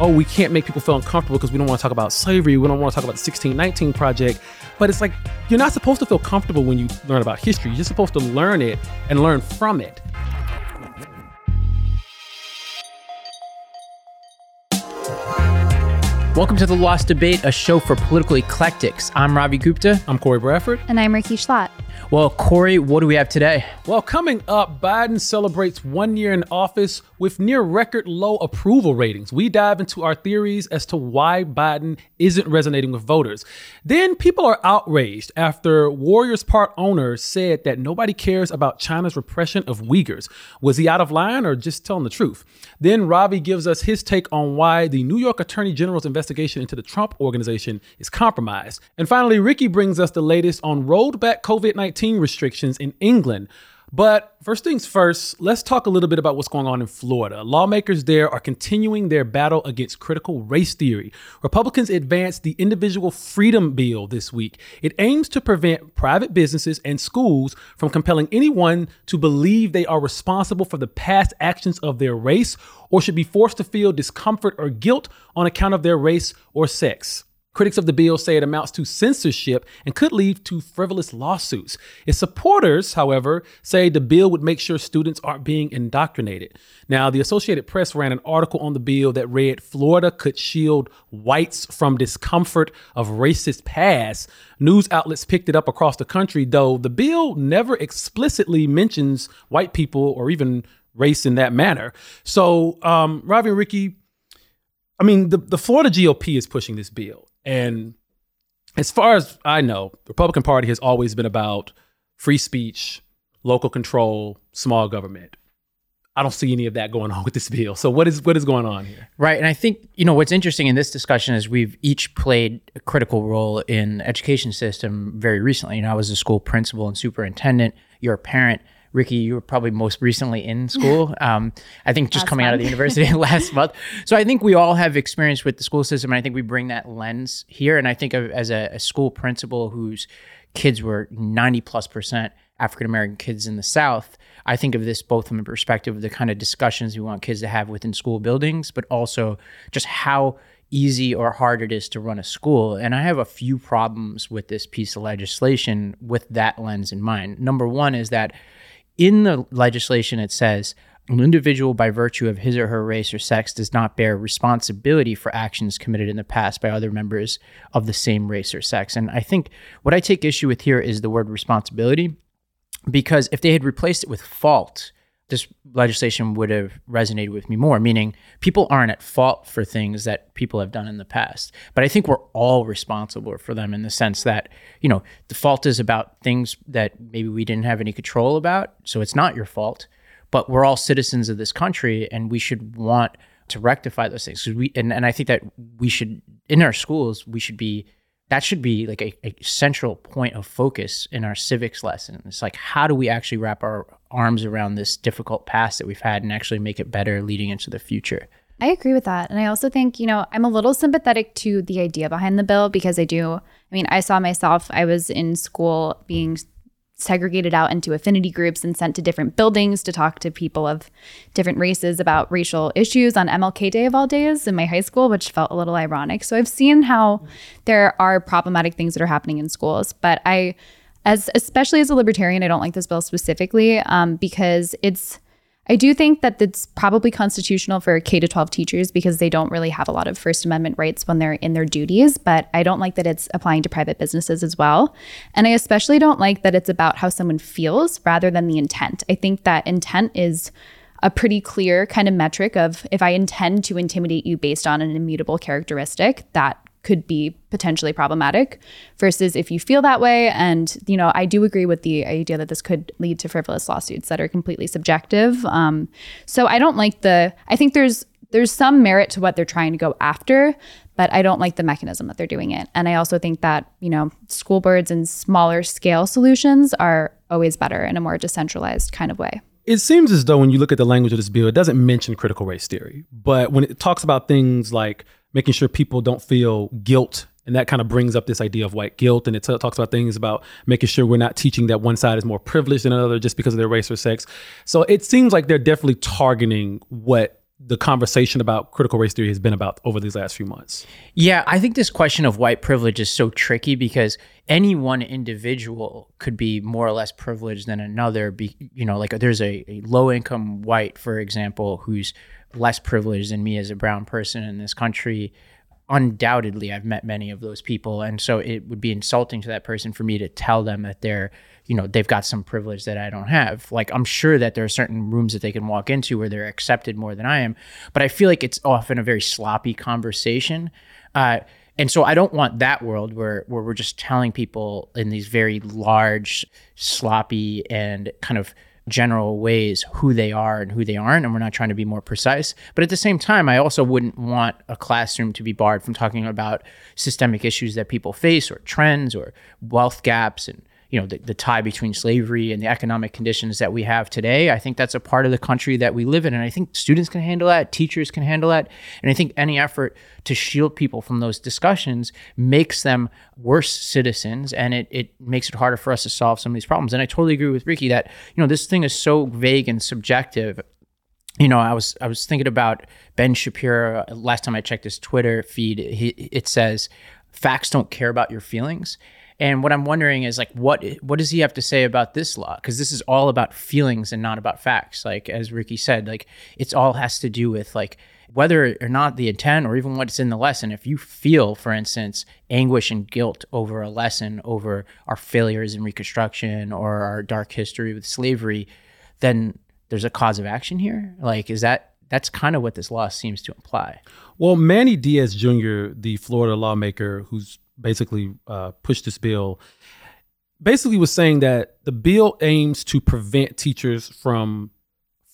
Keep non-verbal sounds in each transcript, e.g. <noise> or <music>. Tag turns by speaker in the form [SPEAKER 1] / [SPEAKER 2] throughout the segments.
[SPEAKER 1] oh, we can't make people feel uncomfortable because we don't want to talk about slavery. We don't want to talk about the 1619 Project. But it's like, you're not supposed to feel comfortable when you learn about history. You're supposed to learn it and learn from it.
[SPEAKER 2] Welcome to The Lost Debate, a show for political eclectics. I'm Ravi Gupta.
[SPEAKER 1] I'm Cory Bradford.
[SPEAKER 3] And I'm Rikki Schlott.
[SPEAKER 2] Well, Cory, what do we have today?
[SPEAKER 1] Well, coming up, Biden celebrates one year in office with near record low approval ratings. We dive into our theories as to why Biden isn't resonating with voters. Then people are outraged after Warriors Park owner said that nobody cares about China's repression of Uyghurs. Was he out of line or just telling the truth? Then Ravi gives us his take on why the New York Attorney General's investigation into the Trump organization is compromised. And finally, Rikki brings us the latest on rolled back COVID 19 restrictions in England. But first things first, let's talk a little bit about what's going on in Florida. Lawmakers there are continuing their battle against critical race theory. Republicans advanced the Individual Freedom Bill this week. It aims to prevent private businesses and schools from compelling anyone to believe they are responsible for the past actions of their race or should be forced to feel discomfort or guilt on account of their race or sex. Critics of the bill say it amounts to censorship and could lead to frivolous lawsuits. Its supporters, however, say the bill would make sure students aren't being indoctrinated. Now, the Associated Press ran an article on the bill that read Florida could shield whites from discomfort of racist past. News outlets picked it up across the country, though the bill never explicitly mentions white people or even race in that manner. So, um, and Rikki, I mean, the, the Florida GOP is pushing this bill. And as far as I know, the Republican Party has always been about free speech, local control, small government. I don't see any of that going on <laughs> with this bill. So what is what is going on here?
[SPEAKER 2] Right, and I think you know what's interesting in this discussion is we've each played a critical role in education system very recently. You know, I was a school principal and superintendent. You're a parent. Rikki, you were probably most recently in school. <laughs> Um, I think just
[SPEAKER 3] Last
[SPEAKER 2] coming out of the university <laughs> <laughs> last month. So I think we all have experience with the school system, and I think we bring that lens here. And I think of, as a, a school principal whose kids were ninety plus percent African American kids in the South, I think of this both from the perspective of the kind of discussions we want kids to have within school buildings, but also just how easy or hard it is to run a school. And I have a few problems with this piece of legislation with that lens in mind. Number one is that in the legislation, it says an individual, by virtue of his or her race or sex, does not bear responsibility for actions committed in the past by other members of the same race or sex. And I think what I take issue with here is the word responsibility, because if they had replaced it with fault, this legislation would have resonated with me more, meaning people aren't at fault for things that people have done in the past. But I think we're all responsible for them in the sense that, you know, the fault is about things that maybe we didn't have any control about. So it's not your fault, but we're all citizens of this country and we should want to rectify those things. we, and, and I think that we should, in our schools, we should be that should be like a, a central point of focus in our civics lesson. It's like, how do we actually wrap our arms around this difficult past that we've had and actually make it better leading into the future?
[SPEAKER 3] I agree with that. And I also think, you know, I'm a little sympathetic to the idea behind the bill because I do, I mean, I saw myself, I was in school being segregated out into affinity groups and sent to different buildings to talk to people of different races about racial issues on MLK Day of all days in my high school, which felt a little ironic. So I've seen how there are problematic things that are happening in schools, but I, as especially as a libertarian, I don't like this bill specifically um, because it's I do think that it's probably constitutional for K to 12 teachers because they don't really have a lot of First Amendment rights when they're in their duties, but I don't like that it's applying to private businesses as well. And I especially don't like that it's about how someone feels rather than the intent. I think that intent is a pretty clear kind of metric of if I intend to intimidate you based on an immutable characteristic, that could be potentially problematic versus if you feel that way. And you know i do agree with the idea that this could lead to frivolous lawsuits that are completely subjective. Um, so i don't like the i think there's there's some merit to what they're trying to go after but i don't like the mechanism that they're doing it. And i also think that you know school boards and smaller scale solutions are always better in a more decentralized kind of way.
[SPEAKER 1] It seems as though when you look at the language of this bill, it doesn't mention critical race theory. But when it talks about things like making sure people don't feel guilt, and that kind of brings up this idea of white guilt, and it t- talks about things about making sure we're not teaching that one side is more privileged than another just because of their race or sex. So it seems like they're definitely targeting what the conversation about critical race theory has been about over these last few months.
[SPEAKER 2] Yeah, I think this question of white privilege is so tricky because any one individual could be more or less privileged than another. Be, you know, like there's a, a low income white, for example, who's less privileged than me as a brown person in this country. Undoubtedly, I've met many of those people. And so it would be insulting to that person for me to tell them that they're you know they've got some privilege that I don't have. Like I'm sure that there are certain rooms that they can walk into where they're accepted more than I am, but I feel like it's often a very sloppy conversation. Uh, and so I don't want that world where where we're just telling people in these very large, sloppy, and kind of general ways who they are and who they aren't, and we're not trying to be more precise. But at the same time, I also wouldn't want a classroom to be barred from talking about systemic issues that people face, or trends, or wealth gaps, and you know the, the tie between slavery and the economic conditions that we have today i think that's a part of the country that we live in and i think students can handle that teachers can handle that and i think any effort to shield people from those discussions makes them worse citizens and it, it makes it harder for us to solve some of these problems and i totally agree with rikki that you know this thing is so vague and subjective you know, I was I was thinking about Ben Shapiro. Last time I checked his Twitter feed, he, it says facts don't care about your feelings. And what I'm wondering is like, what what does he have to say about this law? Because this is all about feelings and not about facts. Like as Rikki said, like it's all has to do with like whether or not the intent or even what's in the lesson. If you feel, for instance, anguish and guilt over a lesson, over our failures in Reconstruction or our dark history with slavery, then there's a cause of action here. Like, is that that's kind of what this law seems to imply.
[SPEAKER 1] Well, Manny Diaz Jr., the Florida lawmaker who's basically uh, pushed this bill, basically was saying that the bill aims to prevent teachers from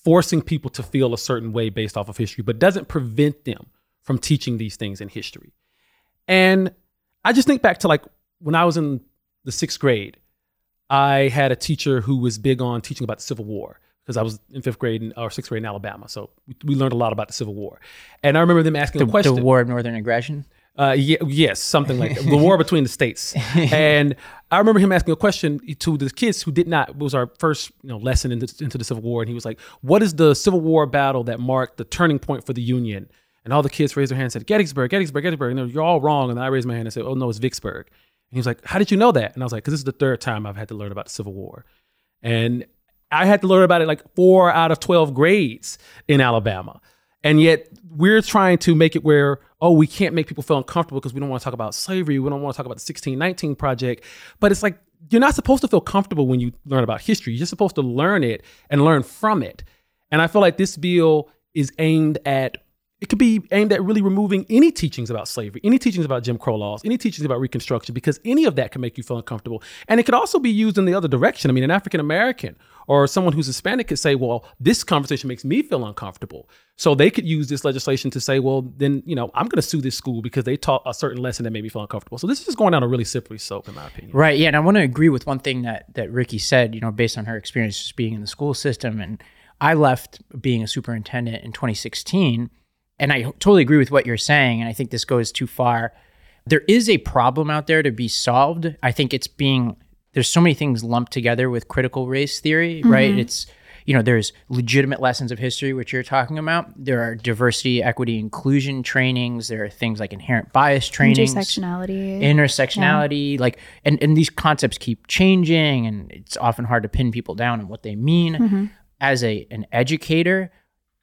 [SPEAKER 1] forcing people to feel a certain way based off of history, but doesn't prevent them from teaching these things in history. And I just think back to like when I was in the sixth grade, I had a teacher who was big on teaching about the Civil War because I was in fifth grade in, or sixth grade in Alabama. So we, learned a lot about the Civil War. And I remember them asking
[SPEAKER 2] the,
[SPEAKER 1] a question.
[SPEAKER 2] The War of Northern Aggression?
[SPEAKER 1] Uh, yeah, yes, something like that. the war between the states. <laughs> And I remember him asking a question to the kids who did not. It was our first you know lesson into, into the Civil War, and he was like, "What is the Civil War battle that marked the turning point for the Union?" And all the kids raised their hands and said, "Gettysburg, Gettysburg, Gettysburg." And you're all wrong. And I raised my hand and said, "Oh no, it's Vicksburg." And he was like, "How did you know that?" And I was like, "Because this is the third time I've had to learn about the Civil War." And I had to learn about it like four out of 12 grades in Alabama. And yet we're trying to make it where, oh, we can't make people feel uncomfortable because we don't want to talk about slavery. We don't want to talk about the 1619 project. But it's like, you're not supposed to feel comfortable when you learn about history. You're supposed to learn it and learn from it. And I feel like this bill is aimed at it could be aimed at really removing any teachings about slavery, any teachings about Jim Crow laws, any teachings about Reconstruction, because any of that can make you feel uncomfortable. And it could also be used in the other direction. I mean, an African American or someone who's Hispanic could say, well, this conversation makes me feel uncomfortable. So they could use this legislation to say, well, then, you know, I'm going to sue this school because they taught a certain lesson that made me feel uncomfortable. So this is just going down a really slippery slope, in my opinion.
[SPEAKER 2] Right. Yeah. And I want to agree with one thing that, that Rikki said, you know, based on her experience just being in the school system. And I left being a superintendent in 2016 and I totally agree with what you're saying. And I think this goes too far. There is a problem out there to be solved. I think it's being, there's so many things lumped together with critical race theory, mm-hmm. right? It's, you know, there's legitimate lessons of history, which you're talking about. There are diversity, equity, inclusion trainings. There are things like inherent bias trainings,
[SPEAKER 3] intersectionality,
[SPEAKER 2] intersectionality. Yeah. Like, and and these concepts keep changing, and it's often hard to pin people down on what they mean. Mm-hmm. As a an educator,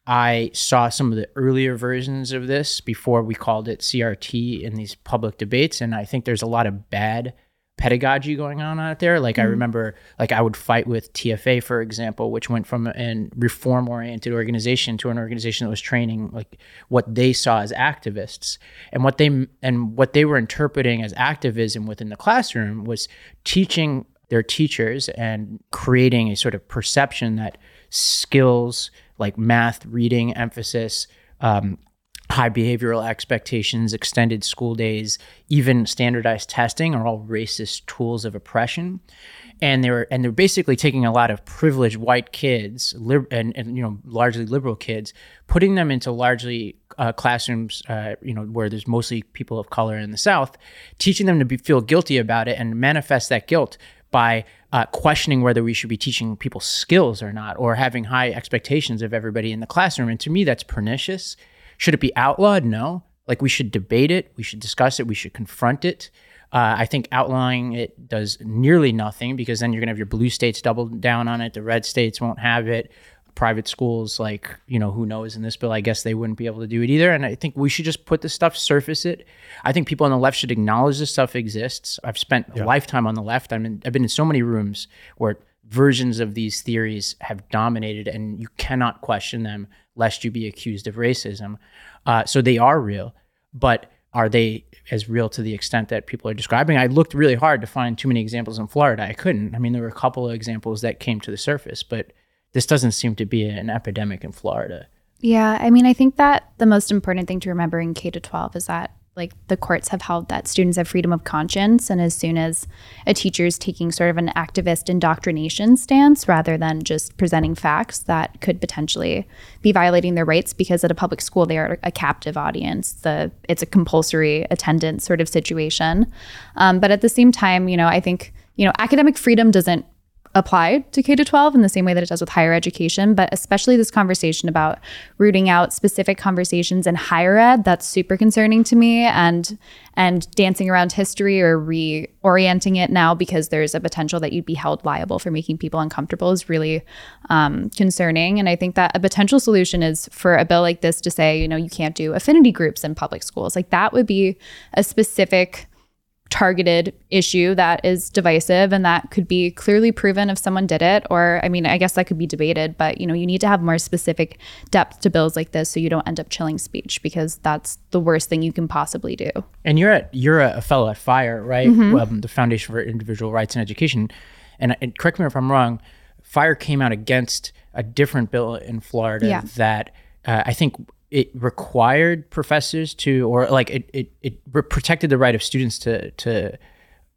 [SPEAKER 2] I saw some of the earlier versions of this before we called it CRT in these public debates, and I think there's a lot of bad pedagogy going on out there. Like mm-hmm. I remember, like I would fight with TFA, for example, which went from a reform-oriented organization to an organization that was training like what they saw as activists, and what they and what they were interpreting as activism within the classroom was teaching their teachers and creating a sort of perception that skills like math, reading, emphasis, um, high behavioral expectations, extended school days, even standardized testing are all racist tools of oppression. And they're and they're basically taking a lot of privileged white kids and, and you know largely liberal kids, putting them into largely uh, classrooms, uh, you know where there's mostly people of color in the South, teaching them to be, feel guilty about it and manifest that guilt by uh, questioning whether we should be teaching people skills or not, or having high expectations of everybody in the classroom. And to me, that's pernicious. Should it be outlawed? No. Like we should debate it, we should discuss it, we should confront it. Uh, I think outlawing it does nearly nothing because then you're going to have your blue states double down on it. The red states won't have it. Private schools, like, you know, who knows in this bill, I guess they wouldn't be able to do it either. And I think we should just put this stuff, surface it. I think people on the left should acknowledge this stuff exists. I've spent a lifetime on the left. I'm in, I've been in so many rooms where versions of these theories have dominated and you cannot question them lest you be accused of racism. Uh, so they are real, but are they as real to the extent that people are describing? I looked really hard to find too many examples in Florida. I couldn't. I mean, there were a couple of examples that came to the surface, but this doesn't seem to be an epidemic in Florida.
[SPEAKER 3] Yeah, I mean, I think that the most important thing to remember in K to 12 is that like the courts have held that students have freedom of conscience and as soon as a teacher is taking sort of an activist indoctrination stance rather than just presenting facts that could potentially be violating their rights because at a public school they are a captive audience the it's a compulsory attendance sort of situation um, but at the same time you know i think you know academic freedom doesn't apply to K to 12 in the same way that it does with higher education, but especially this conversation about rooting out specific conversations in higher ed, that's super concerning to me and and dancing around history or reorienting it now because there's a potential that you'd be held liable for making people uncomfortable is really um, concerning. And I think that a potential solution is for a bill like this to say, you know, you can't do affinity groups in public schools. Like that would be a specific targeted issue that is divisive and that could be clearly proven if someone did it or i mean i guess that could be debated but you know you need to have more specific depth to bills like this so you don't end up chilling speech because that's the worst thing you can possibly do
[SPEAKER 2] and you're at you're a fellow at fire right mm-hmm. um, the foundation for individual rights and education and, and, correct me if i'm wrong fire came out against a different bill in florida yeah. that uh, i think it required professors to, or like it, it, it protected the right of students to, to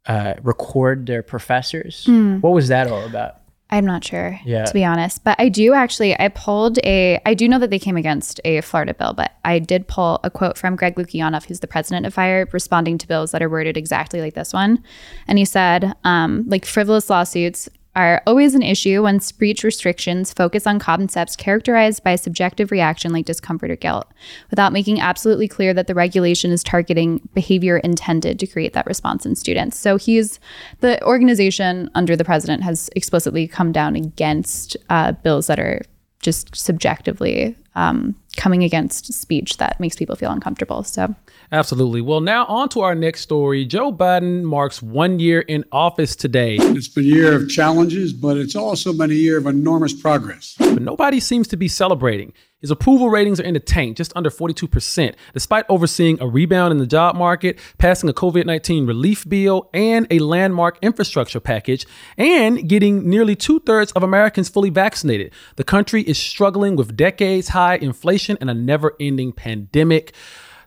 [SPEAKER 2] uh, record their professors. Mm. What was that all about?
[SPEAKER 3] I'm not sure, yeah. to be honest. But I do actually, I pulled a, I do know that they came against a Florida bill, but I did pull a quote from Greg Lukianoff, who's the president of FIRE, responding to bills that are worded exactly like this one. And he said, um, like frivolous lawsuits are always an issue when speech restrictions focus on concepts characterized by subjective reaction like discomfort or guilt, without making absolutely clear that the regulation is targeting behavior intended to create that response in students. So he's the organization under the president has explicitly come down against uh, bills that are just subjectively um, coming against speech that makes people feel uncomfortable. So,
[SPEAKER 1] absolutely. Well, now on to our next story. Joe Biden marks one year in office today.
[SPEAKER 4] It's been a year of challenges, but it's also been a year of enormous progress.
[SPEAKER 1] But nobody seems to be celebrating. His approval ratings are in the tank, just under 42%, despite overseeing a rebound in the job market, passing a COVID 19 relief bill, and a landmark infrastructure package, and getting nearly two thirds of Americans fully vaccinated. The country is struggling with decades high inflation and a never ending pandemic.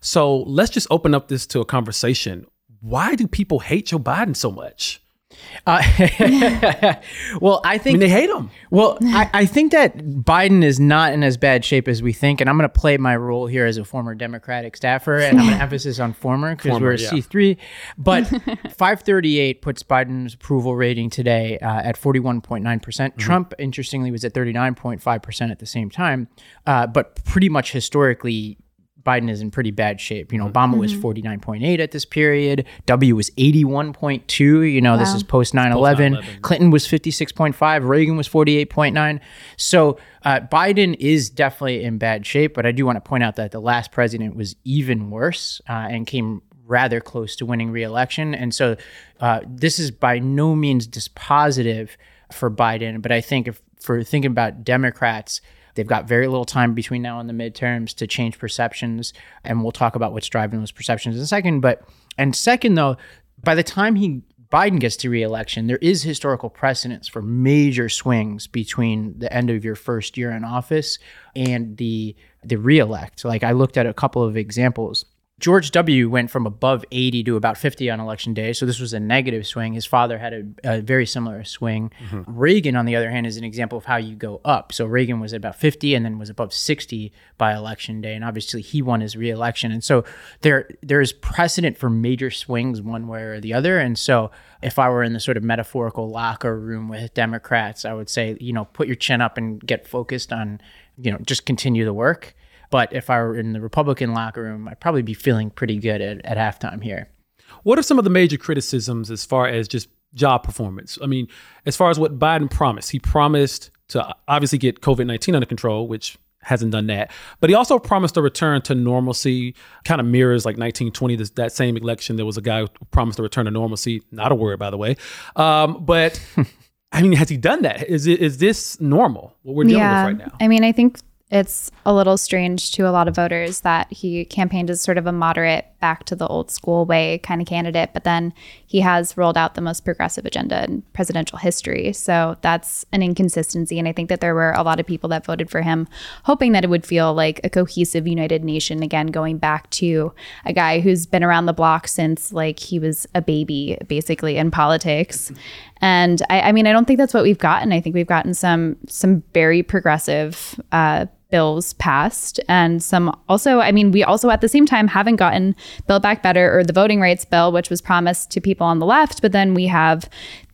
[SPEAKER 1] So let's just open up this to a conversation. Why do people hate Joe Biden so much? Uh, <laughs>
[SPEAKER 2] well, I think
[SPEAKER 1] I mean, they hate him.
[SPEAKER 2] Well, I, I, think that Biden is not in as bad shape as we think, and I'm going to play my role here as a former Democratic staffer, and I'm going <laughs> to emphasis on former because we're a yeah. C3. But <laughs> 538 puts Biden's approval rating today uh, at 41.9 percent. Mm-hmm. Trump, interestingly, was at 39.5 percent at the same time, uh, but pretty much historically Biden is in pretty bad shape. You know, Obama mm-hmm. was 49.8 at this period. W was 81.2. You know, wow. this is post 9 11. Clinton was 56.5. Reagan was 48.9. So uh, Biden is definitely in bad shape. But I do want to point out that the last president was even worse uh, and came rather close to winning reelection. And so uh, this is by no means dispositive for Biden. But I think if for thinking about Democrats, They've got very little time between now and the midterms to change perceptions. And we'll talk about what's driving those perceptions in a second. But, and second, though, by the time he Biden gets to reelection, there is historical precedence for major swings between the end of your first year in office and the the reelect. Like I looked at a couple of examples. George W. went from above 80 to about 50 on election day. So this was a negative swing. His father had a, a very similar swing. Mm-hmm. Reagan, on the other hand, is an example of how you go up. So Reagan was at about 50 and then was above 60 by election day. And obviously he won his reelection. And so there there is precedent for major swings one way or the other. And so if I were in the sort of metaphorical locker room with Democrats, I would say, you know, put your chin up and get focused on, you know, just continue the work but if I were in the Republican locker room, I'd probably be feeling pretty good at, at halftime here.
[SPEAKER 1] What are some of the major criticisms as far as just job performance? I mean, as far as what Biden promised, he promised to obviously get COVID 19 under control, which hasn't done that. But he also promised a return to normalcy, kind of mirrors like 1920, this, that same election. There was a guy who promised a return to normalcy. Not a word, by the way. Um, but <laughs> I mean, has he done that? Is it is this normal? What we're dealing yeah. with right now?
[SPEAKER 3] I mean, I think it's a little strange to a lot of voters that he campaigned as sort of a moderate, back to the old school way kind of candidate, but then he has rolled out the most progressive agenda in presidential history. So that's an inconsistency. And I think that there were a lot of people that voted for him, hoping that it would feel like a cohesive, united nation again, going back to a guy who's been around the block since like he was a baby, basically, in politics. And I, I mean, I don't think that's what we've gotten. I think we've gotten some some very progressive uh, bills passed. And some also i mean we also at the same time haven't gotten build back better or the voting rights bill which was promised to people on the left but then we have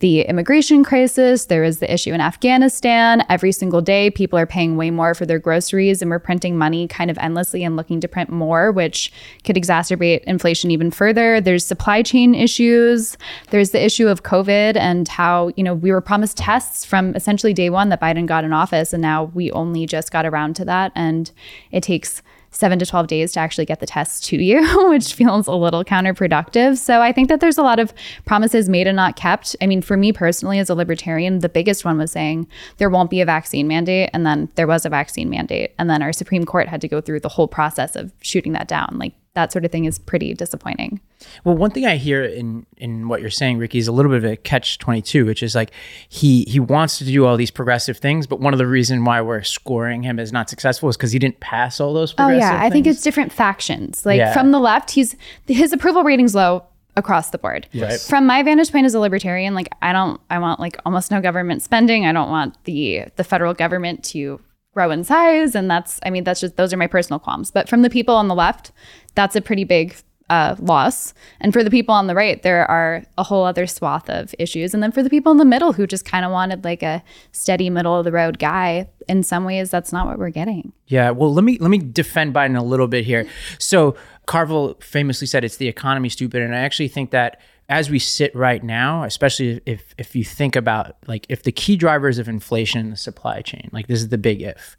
[SPEAKER 3] the immigration crisis, there is the issue in Afghanistan. Every single day, people are paying way more for their groceries, and we're printing money kind of endlessly and looking to print more, which could exacerbate inflation even further. There's supply chain issues. There's the issue of COVID and how, you know, we were promised tests from essentially day one that Biden got in office, and now we only just got around to that. And it takes seven to 12 days to actually get the test to you, <laughs> which feels a little counterproductive. So I think that there's a lot of promises made and not kept. I mean, for me personally, as a libertarian, the biggest one was saying there won't be a vaccine mandate. And then there was a vaccine mandate. And then our Supreme Court had to go through the whole process of shooting that down. Like that sort of thing is pretty disappointing.
[SPEAKER 2] Well, one thing I hear in in what you're saying, Rikki, is a little bit of a catch twenty two, which is like he he wants to do all these progressive things, but one of the reasons why we're scoring him as not successful is because he didn't pass all those. Oh yeah,
[SPEAKER 3] I think it's different factions. Like yeah. from the left, he's his approval rating's low across the board.
[SPEAKER 2] Yes.
[SPEAKER 3] From my vantage point as a libertarian, like I don't I want like almost no government spending. I don't want the the federal government to grow in size and that's i mean that's just those are my personal qualms. But from the people on the left that's a pretty big uh, loss. And for the people on the right there are a whole other swath of issues. And then for the people in the middle who just kind of wanted like a steady middle of the road guy in some ways that's not what we're getting.
[SPEAKER 2] Yeah well let me let me defend biden a little bit here. So carville famously said it's the economy stupid. And i actually think that as we sit right now, especially if if you think about like if the key drivers of inflation in the supply chain, like this is the big if,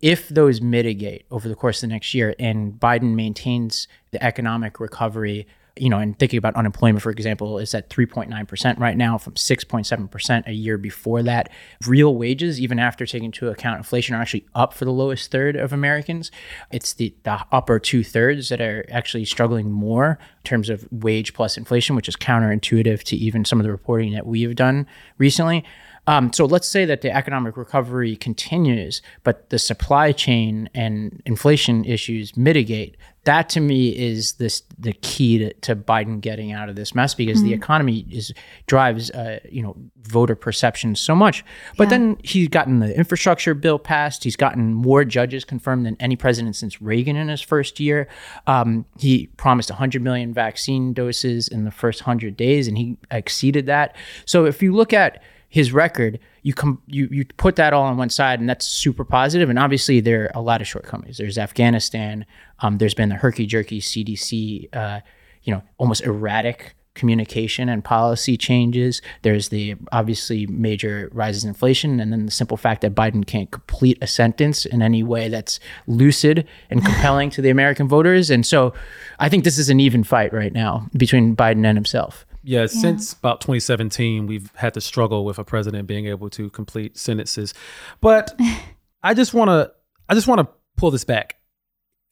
[SPEAKER 2] if those mitigate over the course of the next year and Biden maintains the economic recovery you know, and thinking about unemployment, for example, is at 3.9% right now from 6.7% a year before that. Real wages, even after taking into account inflation, are actually up for the lowest third of Americans. It's the, the upper two thirds that are actually struggling more in terms of wage plus inflation, which is counterintuitive to even some of the reporting that we have done recently. Um, so let's say that the economic recovery continues, but the supply chain and inflation issues mitigate. That to me is this the key to, to Biden getting out of this mess because mm-hmm. the economy is drives uh, you know voter perception so much. But yeah. then he's gotten the infrastructure bill passed. He's gotten more judges confirmed than any president since Reagan in his first year. Um, he promised 100 million vaccine doses in the first 100 days, and he exceeded that. So if you look at his record, you come you you put that all on one side, and that's super positive. And obviously, there are a lot of shortcomings. There's Afghanistan. Um, there's been the herky jerky CDC, uh, you know, almost erratic communication and policy changes. There's the obviously major rises in inflation, and then the simple fact that Biden can't complete a sentence in any way that's lucid and <laughs> compelling to the American voters. And so, I think this is an even fight right now between Biden and himself.
[SPEAKER 1] Yeah, yeah, since about 2017, we've had to struggle with a president being able to complete sentences. But <laughs> I just want to I just want to pull this back.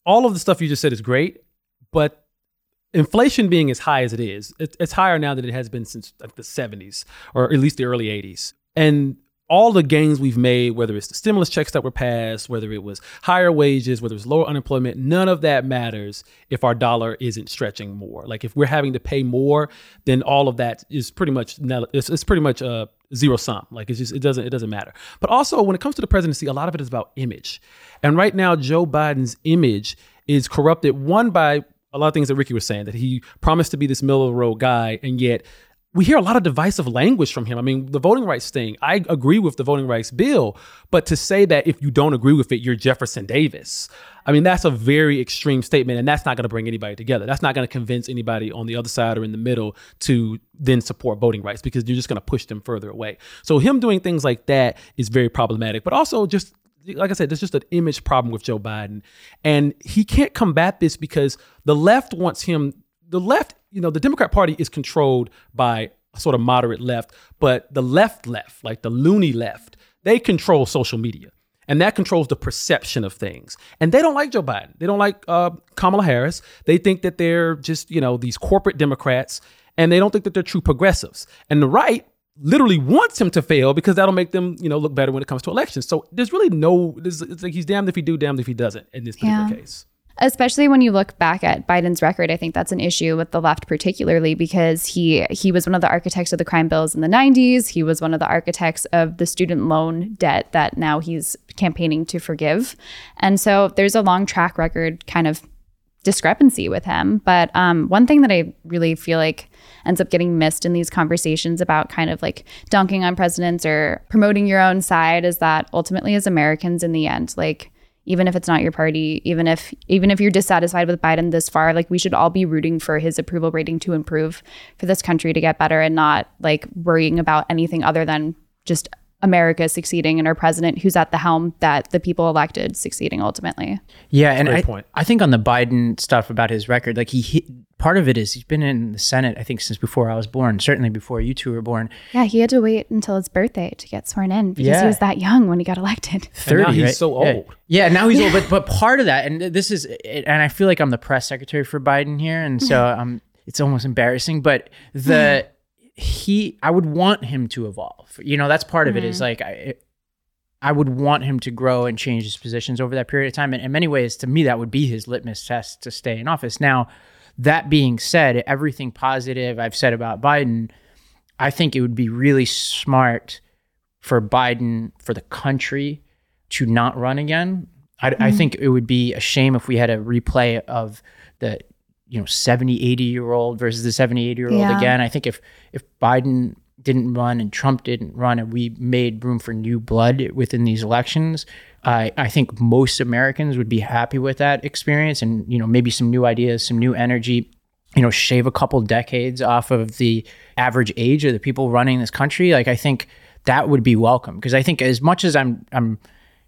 [SPEAKER 1] All of the stuff you just said is great, but inflation being as high as it is, it, it's higher now than it has been since like the 70s or at least the early 80s. And all the gains we've made, whether it's the stimulus checks that were passed, whether it was higher wages, whether it's lower unemployment, none of that matters if our dollar isn't stretching more. Like if we're having to pay more, then all of that is pretty much it's, it's pretty much a zero sum. Like it's just it doesn't it doesn't matter. But also when it comes to the presidency, a lot of it is about image. And right now, Joe Biden's image is corrupted. One by a lot of things that Rikki was saying that he promised to be this middle of the road guy, and yet we hear a lot of divisive language from him. I mean, the voting rights thing, I agree with the voting rights bill, but to say that if you don't agree with it, you're Jefferson Davis, I mean, that's a very extreme statement, and that's not going to bring anybody together. That's not going to convince anybody on the other side or in the middle to then support voting rights because you're just going to push them further away. So, him doing things like that is very problematic, but also just like I said, there's just an image problem with Joe Biden. And he can't combat this because the left wants him, the left you know, the Democrat Party is controlled by a sort of moderate left, but the left left, like the loony left, they control social media. And that controls the perception of things. And they don't like Joe Biden. They don't like uh, Kamala Harris. They think that they're just, you know, these corporate Democrats, and they don't think that they're true progressives. And the right literally wants him to fail because that'll make them, you know, look better when it comes to elections. So there's really no, it's like he's damned if he do, damned if he doesn't in this particular yeah. case
[SPEAKER 3] especially when you look back at Biden's record, I think that's an issue with the left particularly because he he was one of the architects of the crime bills in the 90s. He was one of the architects of the student loan debt that now he's campaigning to forgive. And so there's a long track record kind of discrepancy with him. But um, one thing that I really feel like ends up getting missed in these conversations about kind of like dunking on presidents or promoting your own side is that ultimately as Americans in the end, like even if it's not your party, even if even if you're dissatisfied with Biden this far, like we should all be rooting for his approval rating to improve for this country to get better and not like worrying about anything other than just America succeeding and our president who's at the helm that the people elected succeeding ultimately.
[SPEAKER 2] Yeah, and I, point. I think on the Biden stuff about his record, like he, he part of it is he's been in the Senate, I think, since before I was born, certainly before you two were born.
[SPEAKER 3] Yeah, he had to wait until his birthday to get sworn in because yeah. he was that young when he got elected.
[SPEAKER 1] 30, and he's right? so old.
[SPEAKER 2] Yeah, yeah now he's yeah. old. But but part of that, and this is, and I feel like I'm the press secretary for Biden here, and so um, it's almost embarrassing. But the he I would want him to evolve. You know, that's part of mm-hmm. it is mm-hmm. like I I would want him to grow and change his positions over that period of time. And in many ways, to me, that would be his litmus test to stay in office. Now, that being said, everything positive I've said about Biden, I think it would be really smart for Biden, for the country, to not run again. I, mm-hmm. I think it would be a shame if we had a replay of the you know 70 80 year old versus the 70 80 year old yeah. again i think if if biden didn't run and trump didn't run and we made room for new blood within these elections I i think most americans would be happy with that experience and you know maybe some new ideas some new energy you know shave a couple decades off of the average age of the people running this country. Like i think that would be welcome because i think as much as i'm i'm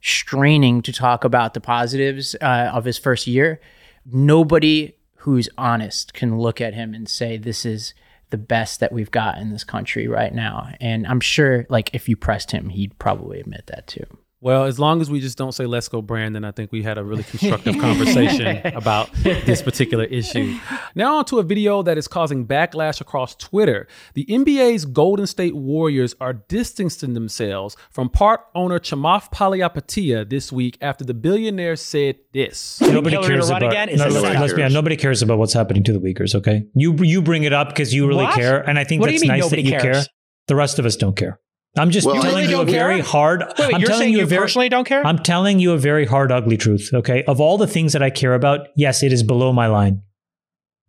[SPEAKER 2] straining to talk about the positives uh, of his first year nobody who's honest can look at him and say this is the best that we've got in this country right now. And i'm sure like if you pressed him he'd probably admit that too
[SPEAKER 1] well, as long as we just don't say "Let's go, Brandon," I think we had a really constructive conversation <laughs> about this particular issue. Now, on to a video that is causing backlash across Twitter. The NBA's Golden State Warriors are distancing themselves from part owner Chamath Palihapitiya this week after the billionaire said this:
[SPEAKER 5] "Nobody cares about." No, let's be honest. Nobody cares about what's happening to the Uyghurs. Okay, you you bring it up because you really what? care, and I think what that's nice that you cares? care. The rest of us don't care. I'm just well, telling you a very hard.
[SPEAKER 6] Wait, wait,
[SPEAKER 5] I'm
[SPEAKER 6] you're saying you, you very, personally don't care?
[SPEAKER 5] I'm telling you a very hard, ugly truth. Okay, of all the things that I care about, yes, it is below my line.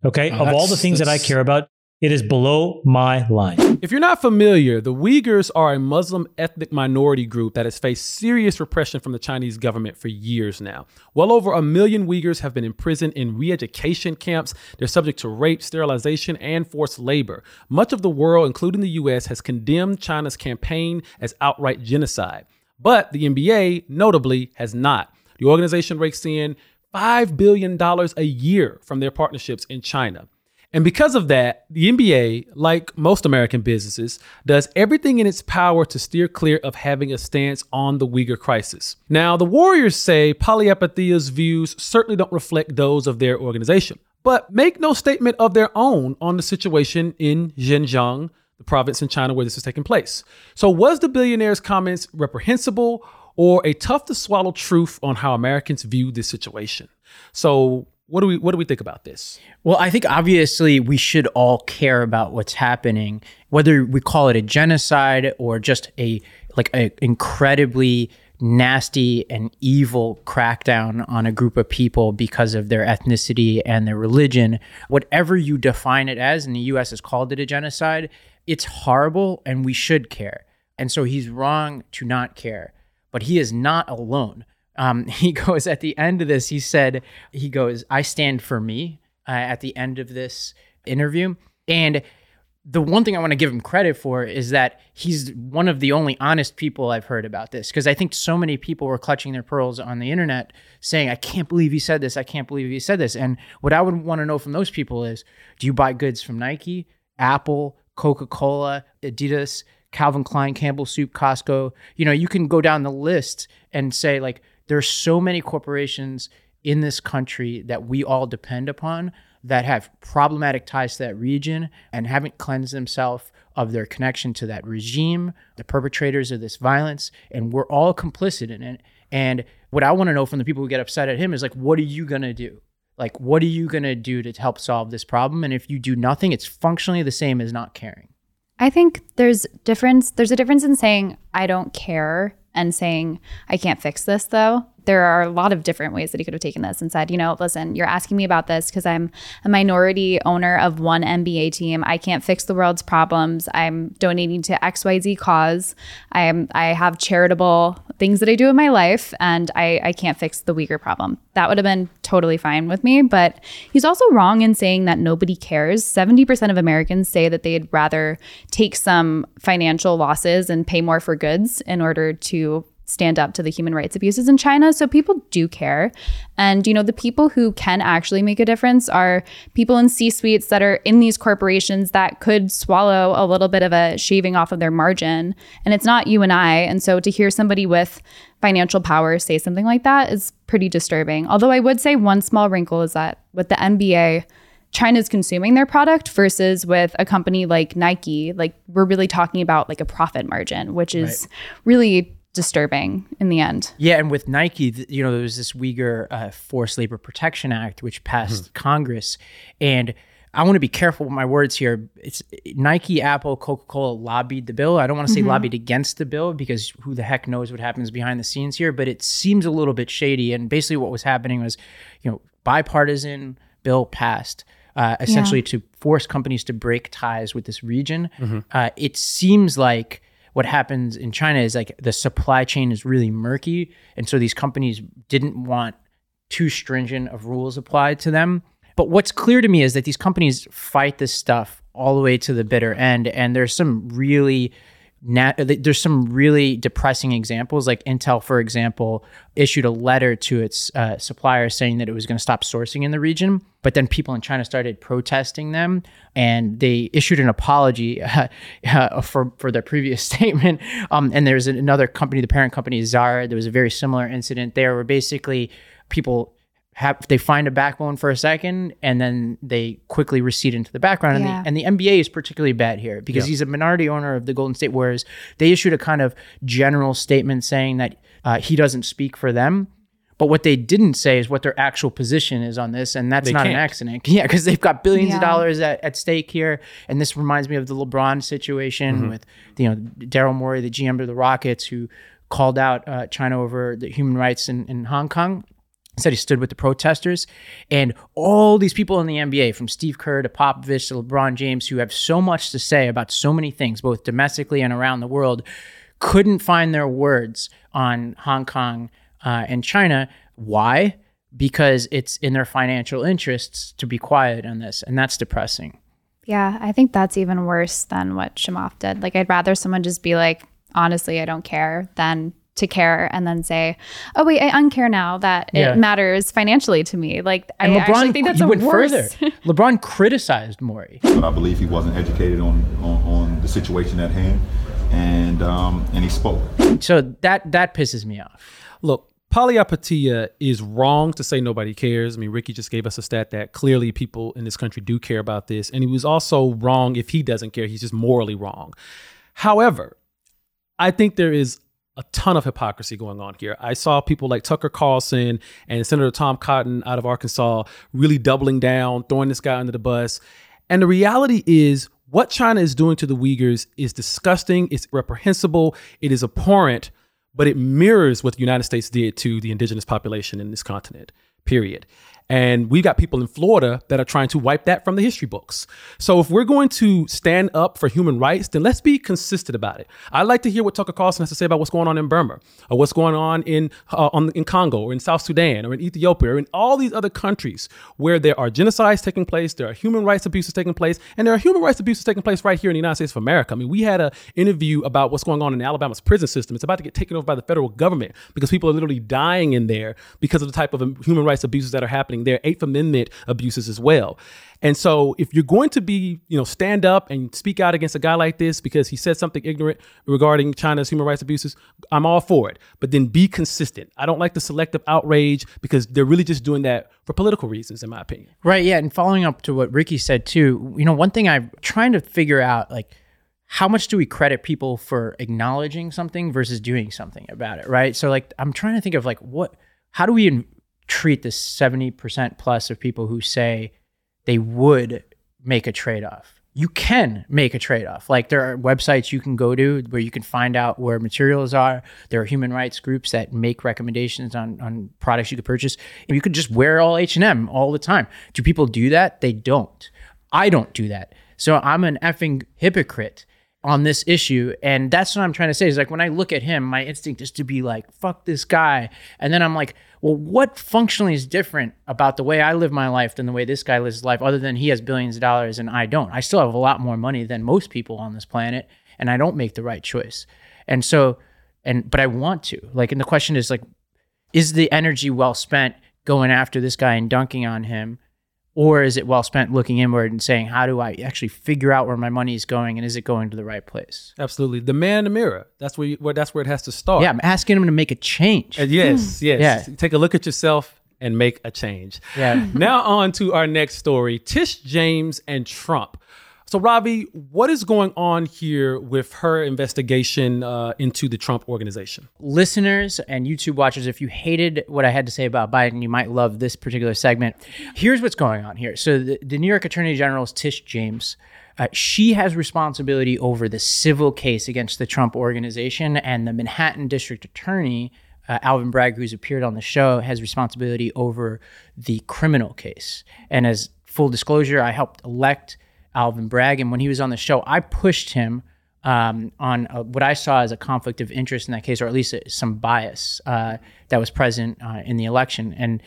[SPEAKER 5] Okay, oh, of all the things that I care about, it is below my line.
[SPEAKER 1] If you're not familiar, the Uyghurs are a Muslim ethnic minority group that has faced serious repression from the Chinese government for years now. Well over a million Uyghurs have been imprisoned in re education camps. They're subject to rape, sterilization, and forced labor. Much of the world, including the US, has condemned China's campaign as outright genocide. But the NBA, notably, has not. The organization rakes in $5 billion a year from their partnerships in China. And because of that, the NBA, like most American businesses, does everything in its power to steer clear of having a stance on the Uyghur crisis. Now, the Warriors say Palihapitiya's views certainly don't reflect those of their organization, but make no statement of their own on the situation in Xinjiang, the province in China where this is taking place. So, was the billionaire's comments reprehensible or a tough to swallow truth on how Americans view this situation? So, what do we what do we think about this?
[SPEAKER 2] Well, I think obviously we should all care about what's happening, whether we call it a genocide or just a like an incredibly nasty and evil crackdown on a group of people because of their ethnicity and their religion. Whatever you define it as, and the US has called it a genocide, it's horrible and we should care. And so he's wrong to not care, but he is not alone. Um, <laughs> he goes at the end of this, he said, he goes, I stand for me uh, at the end of this interview. And the one thing I want to give him credit for is that he's one of the only honest people I've heard about this. Because I think so many people were clutching their pearls on the internet saying, I can't believe he said this. I can't believe he said this. And what I would want to know from those people is do you buy goods from Nike, Apple, Coca Cola, Adidas, Calvin Klein, Campbell Soup, Costco? You know, you can go down the list and say, like, there's so many corporations in this country that we all depend upon that have problematic ties to that region and haven't cleansed themselves of their connection to that regime, the perpetrators of this violence, and we're all complicit in it. And what I want to know from the people who get upset at him is like, what are you gonna do? Like, what are you gonna do to help solve this problem? And if you do nothing, it's functionally the same as not caring.
[SPEAKER 3] I think there's difference. There's a difference in saying I don't care and saying I can't fix this though there are a lot of different ways that he could have taken this and said, you know, listen, you're asking me about this because I'm a minority owner of one NBA team. I can't fix the world's problems. I'm donating to XYZ cause. I am I have charitable things that I do in my life and I, I can't fix the Uyghur problem. That would have been totally fine with me. But he's also wrong in saying that nobody cares. 70% of Americans say that they'd rather take some financial losses and pay more for goods in order to stand up to the human rights abuses in China. So people do care. And, you know, the people who can actually make a difference are people in C suites that are in these corporations that could swallow a little bit of a shaving off of their margin. And it's not you and I. And so to hear somebody with financial power say something like that is pretty disturbing. Although I would say one small wrinkle is that with the NBA, China's consuming their product versus with a company like Nike, like we're really talking about like a profit margin, which is right. really disturbing in the end.
[SPEAKER 2] Yeah, and with Nike, you know, there was this Uyghur uh, Forced Labor Protection Act which passed mm-hmm. Congress, and I want to be careful with my words here. It's Nike, Apple, Coca Cola lobbied the bill. I don't want to say mm-hmm. lobbied against the bill because who the heck knows what happens behind the scenes here. But it seems a little bit shady. And basically, what was happening was, you know, bipartisan bill passed. Uh, essentially, yeah. to force companies to break ties with this region. Mm-hmm. Uh, it seems like what happens in China is like the supply chain is really murky. And so these companies didn't want too stringent of rules applied to them. But what's clear to me is that these companies fight this stuff all the way to the bitter end. And there's some really there's some really depressing examples. Like Intel, for example, issued a letter to its uh, suppliers saying that it was going to stop sourcing in the region. But then people in China started protesting them, and they issued an apology <laughs> uh, uh, for for their previous <laughs> statement. Um, and there's another company, the parent company Zara. There was a very similar incident there, where basically people have they find a backbone for a second and then they quickly recede into the background. Yeah. And, the, and the NBA is particularly bad here because yeah. he's a minority owner of the Golden State Warriors. They issued a kind of general statement saying that uh, he doesn't speak for them. But what they didn't say is what their actual position is on this, and that's they not can't. an accident. <laughs> Yeah, because they've got billions yeah. of dollars at, at stake here, and this reminds me of the LeBron situation mm-hmm. with you know Daryl Morey, the GM of the Rockets, who called out uh, China over the human rights in, in Hong Kong said he stood with the protesters. And all these people in the NBA from Steve Kerr to Popovich to LeBron James who have so much to say about so many things both domestically and around the world couldn't find their words on Hong Kong uh, and China. Why? Because it's in their financial interests to be quiet on this and that's depressing.
[SPEAKER 3] Yeah I think that's even worse than what Chamath did. Like I'd rather someone just be like honestly I don't care than to care and then say, "Oh wait, I uncare now that yeah. it matters financially to me." Like and I LeBron, actually think that's a went worse. further. <laughs>
[SPEAKER 2] LeBron criticized Morey,
[SPEAKER 6] but I believe he wasn't educated on on, on the situation at hand, and um, and he spoke.
[SPEAKER 2] So that that pisses me off.
[SPEAKER 1] Look, Palihapitiya is wrong to say nobody cares. I mean, Rikki just gave us a stat that clearly people in this country do care about this. And he was also wrong if he doesn't care. He's just morally wrong. However, I think there is a ton of hypocrisy going on here. I saw people like Tucker Carlson and Senator Tom Cotton out of Arkansas really doubling down, throwing this guy under the bus. And the reality is, what China is doing to the Uyghurs is disgusting, it's reprehensible, it is abhorrent, but it mirrors what the United States did to the indigenous population in this continent, period. And we've got people in Florida that are trying to wipe that from the history books. So if we're going to stand up for human rights, then let's be consistent about it. I'd like to hear what Tucker Carlson has to say about what's going on in Burma, or what's going on in uh, on, in Congo, or in South Sudan, or in Ethiopia, or in all these other countries where there are genocides taking place, there are human rights abuses taking place, and there are human rights abuses taking place right here in the United States of America. I mean, we had an interview about what's going on in Alabama's prison system. It's about to get taken over by the federal government because people are literally dying in there because of the type of human rights abuses that are happening there. are Eighth Amendment abuses as well. And so if you're going to be, you know, stand up and speak out against a guy like this because he said something ignorant regarding China's human rights abuses, I'm all for it. But then be consistent. I don't like the selective outrage because they're really just doing that for political reasons, in my opinion.
[SPEAKER 2] Right. Yeah. And following up to what Rikki said too, you know, one thing I'm trying to figure out, like, how much do we credit people for acknowledging something versus doing something about it, right? So like I'm trying to think of like what how do we treat the 70% plus of people who say they would make a trade off. You can make a trade off. Like there are websites you can go to where you can find out where materials are. There are human rights groups that make recommendations on, on products you could purchase. You could just wear all H&M all the time. Do people do that? They don't. I don't do that. So I'm an effing hypocrite on this issue. And that's what I'm trying to say is like when I look at him, my instinct is to be like, fuck this guy. And then I'm like, well, what functionally is different about the way I live my life than the way this guy lives his life, other than he has billions of dollars and I don't? I still have a lot more money than most people on this planet, and I don't make the right choice. And so, and, but I want to. Like, and the question is like, is the energy well spent going after this guy and dunking on him? Or is it well spent looking inward and saying how do i actually figure out where my money is going and is it going to the right place?
[SPEAKER 1] Absolutely. The man in the mirror. That's where, you, where that's where it has to start.
[SPEAKER 2] Yeah i'm asking him to make a change.
[SPEAKER 1] And yes hmm. yes. Yeah. take a look at yourself and make a change.
[SPEAKER 2] Yeah. <laughs>
[SPEAKER 1] Now on to our next story. Tish james and trump so, Ravi, what is going on here with her investigation uh, into the Trump organization?
[SPEAKER 2] Listeners and YouTube watchers, if you hated what I had to say about Biden, you might love this particular segment. Here's what's going on here. So, the, the New York Attorney General's Tish James. Uh, she has responsibility over the civil case against the Trump organization, and the Manhattan District Attorney uh, Alvin Bragg, who's appeared on the show, has responsibility over the criminal case. And as full disclosure, I helped elect Alvin Bragg. And when he was on the show, I pushed him um, on a, what I saw as a conflict of interest in that case, or at least some bias uh, that was present uh, in the election. And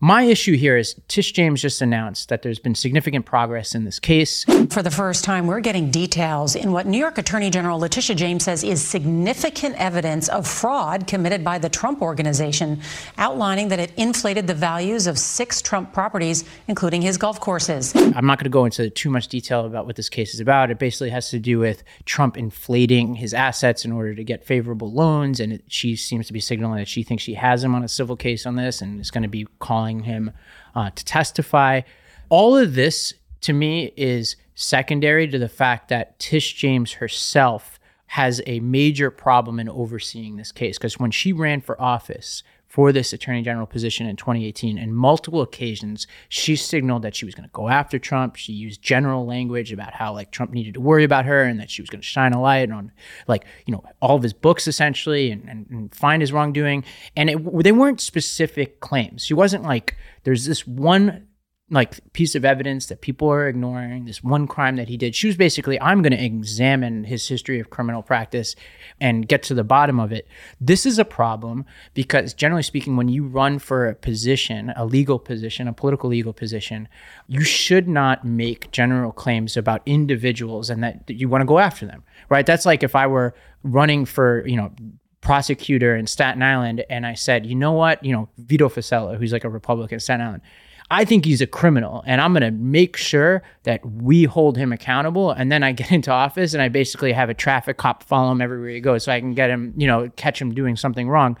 [SPEAKER 2] my issue here is Tish James just announced that there's been significant progress in this case.
[SPEAKER 7] For the first time, we're getting details in what New York Attorney General Letitia James says is significant evidence of fraud committed by the Trump organization, outlining that it inflated the values of six Trump properties, including his golf courses.
[SPEAKER 2] I'm not going to go into too much detail about what this case is about. It basically has to do with Trump inflating his assets in order to get favorable loans. And it, she seems to be signaling that she thinks she has him on a civil case on this and is going to be calling him uh, to testify. All of this to me is secondary to the fact that Tish James herself has a major problem in overseeing this case because when she ran for office for this attorney general position in 2018 in multiple occasions she signaled that she was going to go after trump. She used general language about how like trump needed to worry about her and that she was going to shine a light on like you know all of his books essentially and, and, and find his wrongdoing. And it, they weren't specific claims. She wasn't like there's this one like piece of evidence that people are ignoring, this one crime that he did. She was basically, I'm going to examine his history of criminal practice and get to the bottom of it. This is a problem because, generally speaking, when you run for a position, a legal position, a political legal position, you should not make general claims about individuals and that, you want to go after them, right? That's like if I were running for, you know, prosecutor in Staten Island and I said, you know what, you know, Vito Fossella, who's like a Republican Staten Island, I think he's a criminal and I'm going to make sure that we hold him accountable. And then I get <laughs> into office and I basically have a traffic cop follow him everywhere he goes so I can get him, you know, catch him doing something wrong.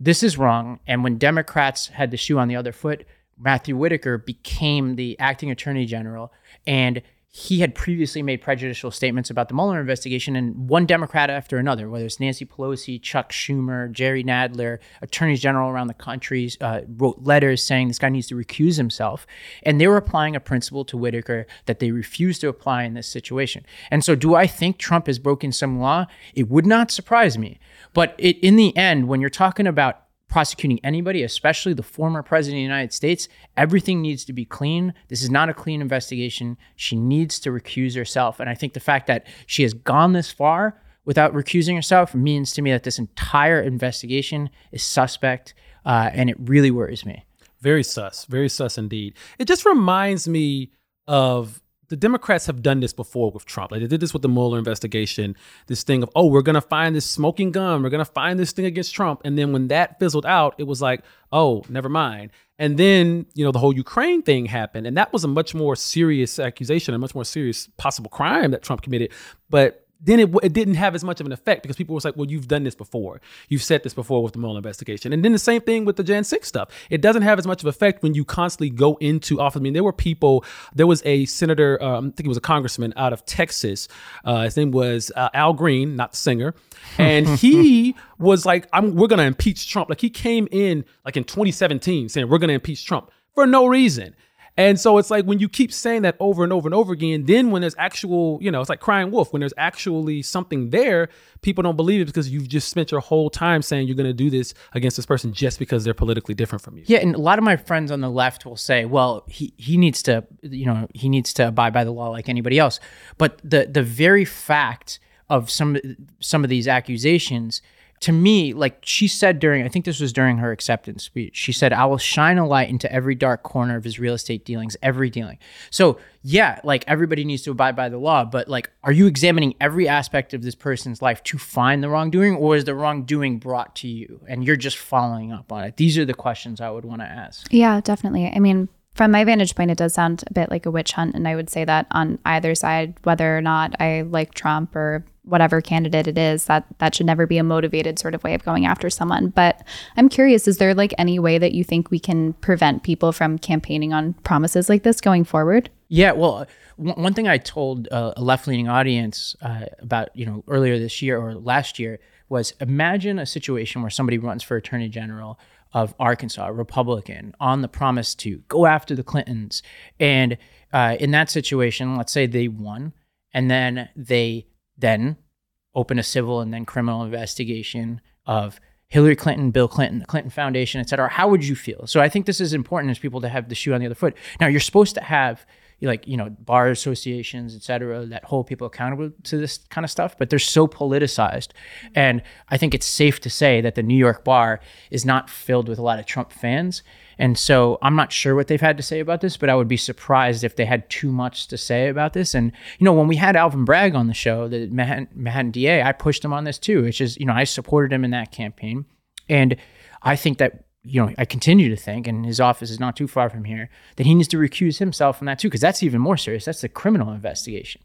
[SPEAKER 2] this is wrong. And when Democrats had the shoe on the other foot, Matthew Whitaker became the acting attorney general. And he had previously made prejudicial statements about the Mueller investigation, and one Democrat after another, whether it's Nancy Pelosi, Chuck Schumer, Jerry Nadler, attorneys general around the country, uh, wrote letters saying this guy needs to recuse himself. And they were applying a principle to Whitaker that they refused to apply in this situation. And so, do I think Trump has broken some law? It would not surprise me. But it, in the end, when you're talking about prosecuting anybody, especially the former president of the United States. Everything needs to be clean. This is not a clean investigation. She needs to recuse herself. And I think the fact that she has gone this far without recusing herself means to me that this entire investigation is suspect. Uh, and it really worries me.
[SPEAKER 1] Very sus. Very sus indeed. It just reminds me of the Democrats have done this before with Trump. Like they did this with the Mueller investigation, this thing of, oh, we're to find this smoking gun. We're to find this thing against Trump. And then when that fizzled out, it was like, oh, never mind. And then, you know, the whole Ukraine thing happened. And that was a much more serious accusation, a much more serious possible crime that Trump committed. But then it, it didn't have as much of an effect because people were like, well, you've done this before. You've said this before with the Mueller investigation. And then the same thing with the Jan 6 stuff. It doesn't have as much of an effect when you constantly go into office. I mean, there were people, there was a senator, um, I think it was a congressman out of Texas. Uh, his name was uh, Al Green, not the singer. <laughs> And he was like, I'm, we're going to impeach Trump. Like he came in like in 2017 saying, we're going to impeach Trump for no reason. And so it's like when you keep saying that over and over and over again, then when there's actual, you know, it's like crying wolf. When there's actually something there, people don't believe it because you've just spent your whole time saying you're going to do this against this person just because they're politically different from you.
[SPEAKER 2] Yeah, and a lot of my friends on the left will say, "Well, he he needs to, you know, he needs to abide by the law like anybody else." But the the very fact of some some of these accusations to me, like she said during, I think this was during her acceptance speech, she said, I will shine a light into every dark corner of his real estate dealings, every dealing. So, yeah, like everybody needs to abide by the law, but like, are you examining every aspect of this person's life to find the wrongdoing, or is the wrongdoing brought to you and you're just following up on it? These are the questions I would want to ask.
[SPEAKER 3] Yeah, definitely. I mean, from my vantage point, it does sound a bit like a witch hunt. And I would say that on either side, whether or not I like Trump or whatever candidate it is that that should never be a motivated sort of way of going after someone. But i'm curious is there like any way that you think we can prevent people from campaigning on promises like this going forward?
[SPEAKER 2] Yeah well one thing i told a left-leaning audience uh, about you know earlier this year or last year was imagine a situation where somebody runs for attorney general of arkansas a republican on the promise to go after the clintons. And uh, in that situation let's say they won and then they then open a civil and then criminal investigation of Hillary Clinton, Bill Clinton, the Clinton Foundation, et cetera, how would you feel? So I think this is important as people to have the shoe on the other foot. Now you're supposed to have like you know bar associations et cetera that hold people accountable to this kind of stuff but they're so politicized mm-hmm. and i think it's safe to say that the new york bar is not filled with a lot of trump fans and so I'm not sure what they've had to say about this, but I would be surprised if they had too much to say about this. And, you know, when we had Alvin Bragg on the show, the Manhattan, Manhattan DA, I pushed him on this too, which is, you know, I supported him in that campaign. And I think that, you know, I continue to think, and his office is not too far from here, that he needs to recuse himself from that too, because that's even more serious. That's a criminal investigation.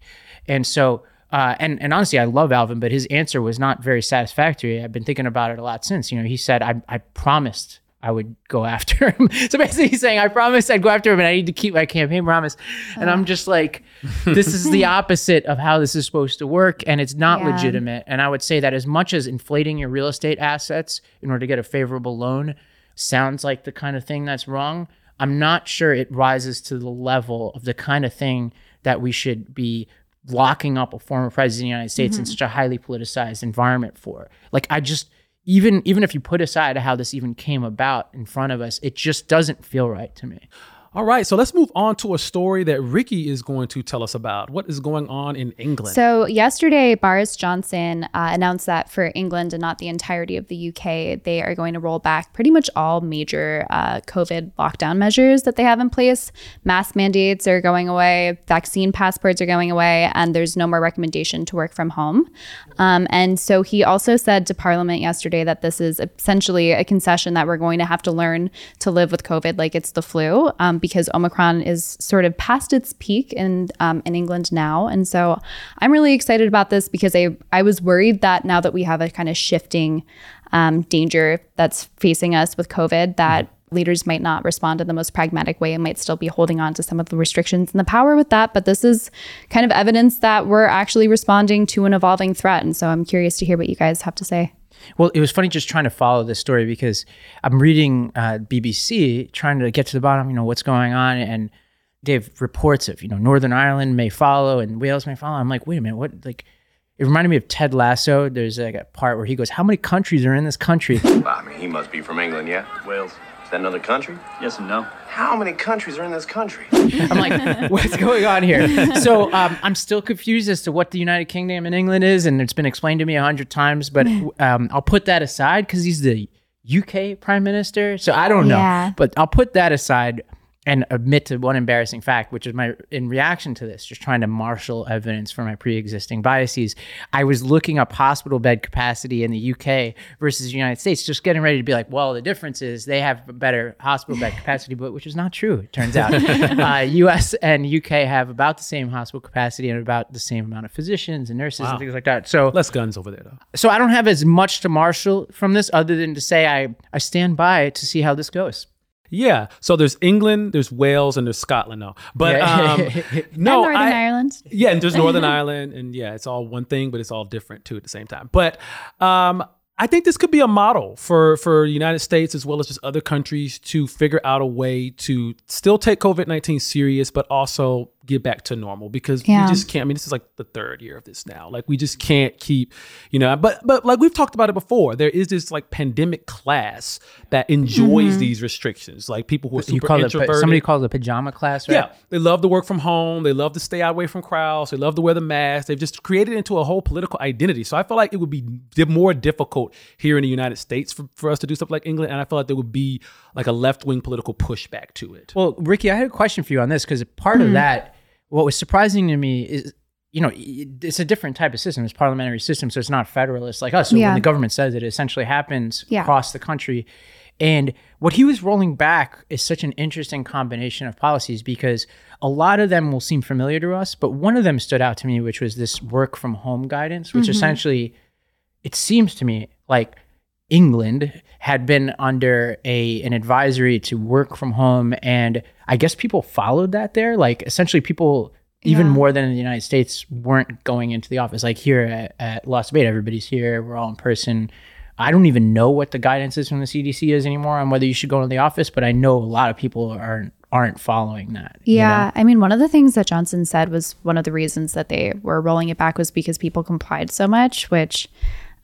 [SPEAKER 2] And so, uh, and and honestly, I love Alvin, but his answer was not very satisfactory. I've been thinking about it a lot since. You know, he said, "I I promised I would go after him. <laughs> so basically, he's saying, I promised I'd go after him and I need to keep my campaign promise. And I'm just like, <laughs> this is the opposite of how this is supposed to work. And it's not yeah. legitimate. And I would say that as much as inflating your real estate assets in order to get a favorable loan sounds like the kind of thing that's wrong, I'm not sure it rises to the level of the kind of thing that we should be locking up a former president of the United States mm-hmm. in such a highly politicized environment for. Like, I just even even if you put aside how this even came about in front of us, it just doesn't feel right to me.
[SPEAKER 1] All right, so let's move on to a story that Rikki is going to tell us about. What is going on in England?
[SPEAKER 3] So, yesterday, Boris Johnson uh, announced that for England and not the entirety of the UK, they are going to roll back pretty much all major uh, COVID lockdown measures that they have in place. Mask mandates are going away, vaccine passports are going away, and there's no more recommendation to work from home. Um, and so, he also said to Parliament yesterday that this is essentially a concession that we're going to have to learn to live with COVID like it's the flu. Um, because Omicron is sort of past its peak in um, in England now, and so I'm really excited about this because I I was worried that now that we have a kind of shifting um, danger that's facing us with COVID, that leaders might not respond in the most pragmatic way and might still be holding on to some of the restrictions and the power with that. But this is kind of evidence that we're actually responding to an evolving threat. And so I'm curious to hear what you guys have to say.
[SPEAKER 2] Well, it was funny just trying to follow this story because I'm reading uh, BBC, trying to get to the bottom, you know, what's going on. And they have reports of, you know, Northern Ireland may follow and Wales may follow. I'm like, wait a minute, what? Like, it reminded me of Ted Lasso. There's like a part where he goes, How many countries are in this country?
[SPEAKER 8] Well, I mean, he must be from England, yeah? Wales. Is that another country?
[SPEAKER 9] Yes and no.
[SPEAKER 8] How many countries are in this country?
[SPEAKER 2] I'm like, <laughs> <laughs> what's going on here? So um, I'm still confused as to what the United Kingdom and England is, and it's been explained to me a hundred times. But <laughs> um, I'll put that aside because he's the UK Prime Minister, so I don't know. Yeah. But I'll put that aside and admit to one embarrassing fact, which is my in reaction to this, just trying to marshal evidence for my pre-existing biases. I was looking up hospital bed capacity in the UK versus the United States, just getting ready to be like, well, the difference is they have better hospital bed capacity, but which is not true. It turns out, <laughs> uh, US and UK have about the same hospital capacity and about the same amount of physicians and nurses wow. and things like that. So
[SPEAKER 1] less guns over there, though.
[SPEAKER 2] So I don't have as much to marshal from this, other than to say I I stand by to see how this goes.
[SPEAKER 1] Yeah. So there's England, there's Wales, and there's Scotland now. But um, <laughs>
[SPEAKER 3] no, and Northern I, Ireland.
[SPEAKER 1] Yeah, and there's <laughs> Northern Ireland, and yeah, it's all one thing, but it's all different too at the same time. But um, I think this could be a model for for the United States as well as just other countries to figure out a way to still take COVID nineteen serious, but also get back to normal because yeah. we just can't. I mean, this is like the third year of this now. Like we just can't keep, you know. But but like we've talked about it before, there is this like pandemic class that enjoys mm-hmm. these restrictions. Like people who are super you
[SPEAKER 2] call
[SPEAKER 1] introverted.
[SPEAKER 2] It, somebody calls it pajama class, right?
[SPEAKER 1] Yeah, they love to work from home. They love to stay away from crowds. They love to wear the mask. They've just created into a whole political identity. So I feel like it would be more difficult here in the United States for, for us to do stuff like England, and I feel like there would be like a left wing political pushback to it.
[SPEAKER 2] Well, Rikki, I had a question for you on this because part mm-hmm. of that what was surprising to me is you know it's a different type of system it's parliamentary system so it's not federalist like us so yeah. when the government says it, it essentially happens yeah. across the country and what he was rolling back is such an interesting combination of policies because a lot of them will seem familiar to us but one of them stood out to me which was this work from home guidance which mm-hmm. essentially it seems to me like England had been under a an advisory to work from home and I guess people followed that there like essentially people even yeah. more than in the United States weren't going into the office like here at, at Lost Debate everybody's here we're all in person I don't even know what the guidance is from the CDC is anymore on whether you should go into the office but I know a lot of people aren't aren't following that.
[SPEAKER 3] Yeah. You know? I mean, one of the things that Johnson said was one of the reasons that they were rolling it back was because people complied so much, which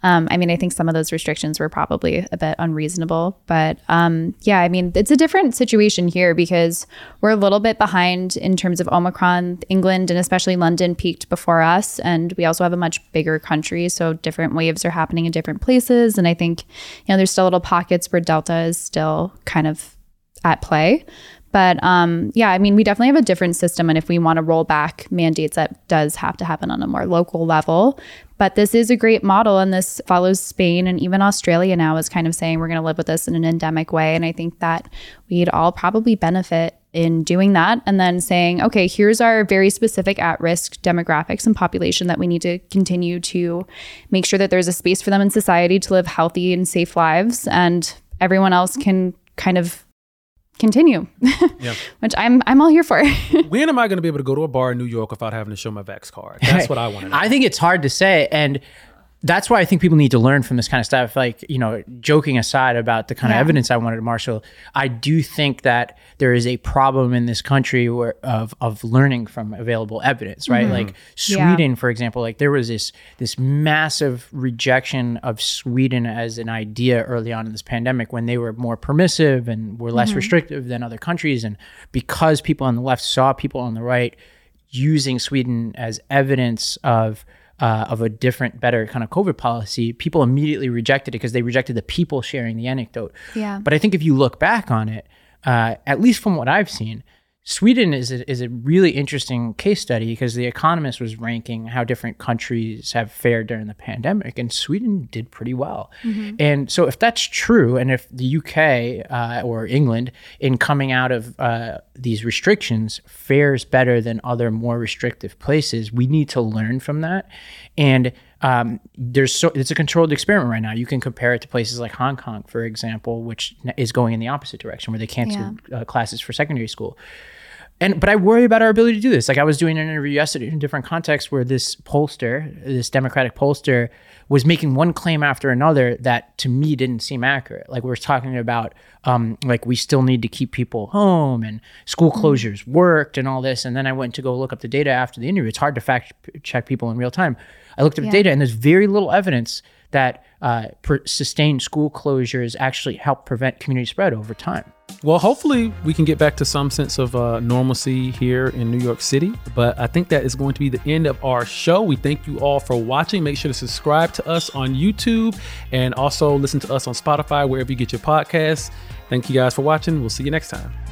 [SPEAKER 3] um, I mean, I think some of those restrictions were probably a bit unreasonable, but um, yeah, I mean, it's a different situation here because we're a little bit behind in terms of Omicron. England and especially London peaked before us, and we also have a much bigger country, so different waves are happening in different places. And I think, you know, there's still little pockets where Delta is still kind of at play. But um, yeah, I mean, we definitely have a different system. And if we want to roll back mandates, that does have to happen on a more local level. But this is a great model, and this follows Spain and even Australia now is kind of saying we're going to live with this in an endemic way. And I think that we'd all probably benefit in doing that and then saying, okay, here's our very specific at risk demographics and population that we need to continue to make sure that there's a space for them in society to live healthy and safe lives. And everyone else can kind of continue, yeah. <laughs> which I'm I'm all here for. <laughs>
[SPEAKER 1] when am I going to be able to go to a bar in New York without having to show my Vax card? That's what I want to know.
[SPEAKER 2] I think it's hard to say, and that's why I think people need to learn from this kind of stuff. Like, you know, joking aside about the kind yeah. of evidence I wanted to marshal, I do think that there is a problem in this country where of of learning from available evidence, right? Mm-hmm. Like Sweden, yeah. for example, like there was this this massive rejection of Sweden as an idea early on in this pandemic when they were more permissive and were less mm-hmm. restrictive than other countries. And because people on the left saw people on the right using Sweden as evidence of uh, of a different, better kind of COVID policy, people immediately rejected it because they rejected the people sharing the anecdote.
[SPEAKER 3] Yeah.
[SPEAKER 2] But I think if you look back on it, uh, at least from what I've seen, Sweden is a, is a really interesting case study because the Economist was ranking how different countries have fared during the pandemic, and Sweden did pretty well. Mm-hmm. And so, if that's true, and if the UK uh, or England, in coming out of uh, these restrictions, fares better than other more restrictive places, we need to learn from that. And um, there's so it's a controlled experiment right now. You can compare it to places like Hong Kong, for example, which is going in the opposite direction, where they cancel yeah. uh, classes for secondary school. And but I worry about our ability to do this. Like I was doing an interview yesterday in a different context where this pollster, this Democratic pollster, was making one claim after another that to me didn't seem accurate. Like we were talking about, um, like we still need to keep people home and school mm-hmm. closures worked and all this. And then I went to go look up the data after the interview. It's hard to fact check people in real time. I looked up yeah. the data and there's very little evidence that uh, per- sustained school closures actually help prevent community spread over time.
[SPEAKER 1] Well, hopefully we can get back to some sense of uh, normalcy here in New York City. But I think that is going to be the end of our show. We thank you all for watching. Make sure to subscribe to us on YouTube and also listen to us on Spotify, wherever you get your podcasts. Thank you guys for watching. We'll see you next time.